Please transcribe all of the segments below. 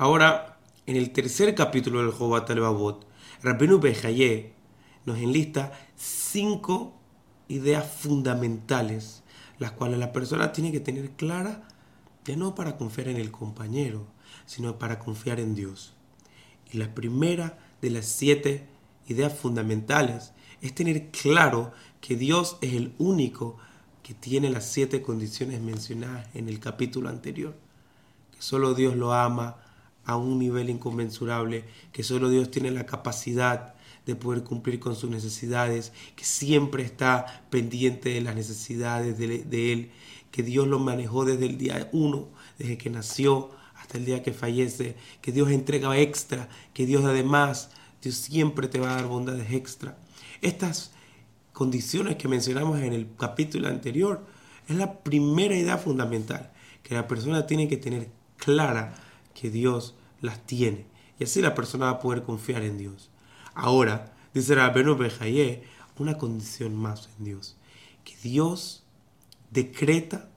Ahora, en el tercer capítulo del Jobat al-Babot, Rabbenu Bejaye nos enlista cinco ideas fundamentales, las cuales la persona tiene que tener clara, ya no para confiar en el compañero, sino para confiar en Dios. Y la primera de las siete ideas fundamentales es tener claro que Dios es el único que tiene las siete condiciones mencionadas en el capítulo anterior. Que solo Dios lo ama a un nivel inconmensurable, que solo Dios tiene la capacidad de poder cumplir con sus necesidades, que siempre está pendiente de las necesidades de, Él, que Dios lo manejó desde el día uno, desde que nació hasta el día que fallece, que Dios entrega extra, que Dios además, Dios siempre te va a dar bondades extra. Estas condiciones que mencionamos en el capítulo anterior, es la primera idea fundamental, que la persona tiene que tener clara que Dios las tiene. Y así la persona va a poder confiar en Dios. Ahora, dice Rabenu Bejaye, una condición más en Dios, que Dios decreta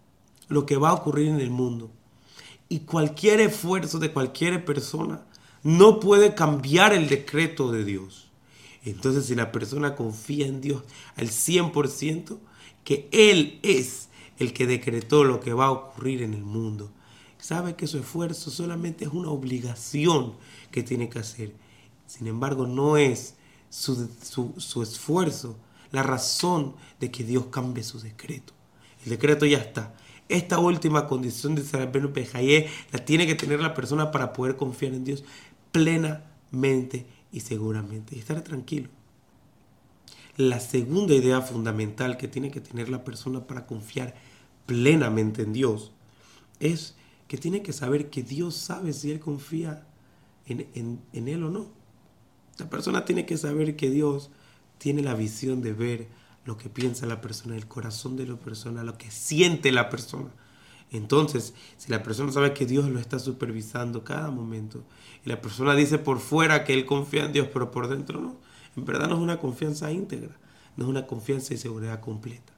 lo que va a ocurrir en el mundo. Y cualquier esfuerzo de cualquier persona no puede cambiar el decreto de Dios. Entonces, si la persona confía en Dios al 100%, que Él es el que decretó lo que va a ocurrir en el mundo, sabe que su esfuerzo solamente es una obligación que tiene que hacer. Sin embargo, no es su, esfuerzo la razón de que Dios cambie su decreto. El decreto ya está. Esta última condición de Sarabeno Pejaye la tiene que tener la persona para poder confiar en Dios plenamente y seguramente y estar tranquilo. La segunda idea fundamental que tiene que tener la persona para confiar plenamente en Dios es que tiene que saber que Dios sabe si él confía en, en él o no. La persona tiene que saber que Dios tiene la visión de ver lo que piensa la persona, el corazón de la persona, lo que siente la persona. Entonces, si la persona sabe que Dios lo está supervisando cada momento y la persona dice por fuera que él confía en Dios, pero por dentro no, en verdad no es una confianza íntegra, no es una confianza y seguridad completa.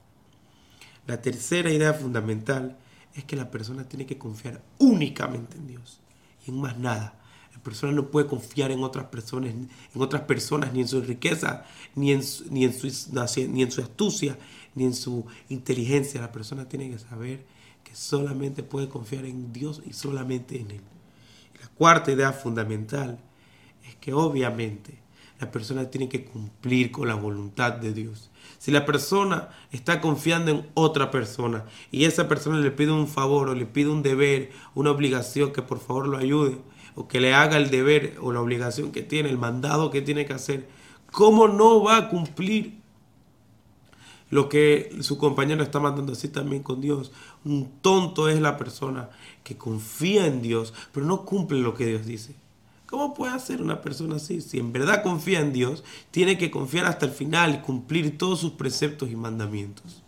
La tercera idea fundamental es que la persona tiene que confiar únicamente en Dios y en más nada. La persona no puede confiar en otras personas, en otras personas, ni en su riqueza, ni en, su, ni en su astucia, ni en su inteligencia. La persona tiene que saber que solamente puede confiar en Dios y solamente en Él. la cuarta idea fundamental es que obviamente la persona tiene que cumplir con la voluntad de Dios. Si la persona está confiando en otra persona y esa persona le pide un favor o le pide un deber, una obligación que por favor lo ayude o que le haga el deber o la obligación que tiene, el mandado que tiene que hacer, ¿cómo no va a cumplir lo que su compañero está mandando así también con Dios. Un tonto es la persona que confía en Dios, pero no cumple lo que Dios dice. ¿Cómo puede ser una persona así? Si en verdad confía en Dios, tiene que confiar hasta el final y cumplir todos sus preceptos y mandamientos.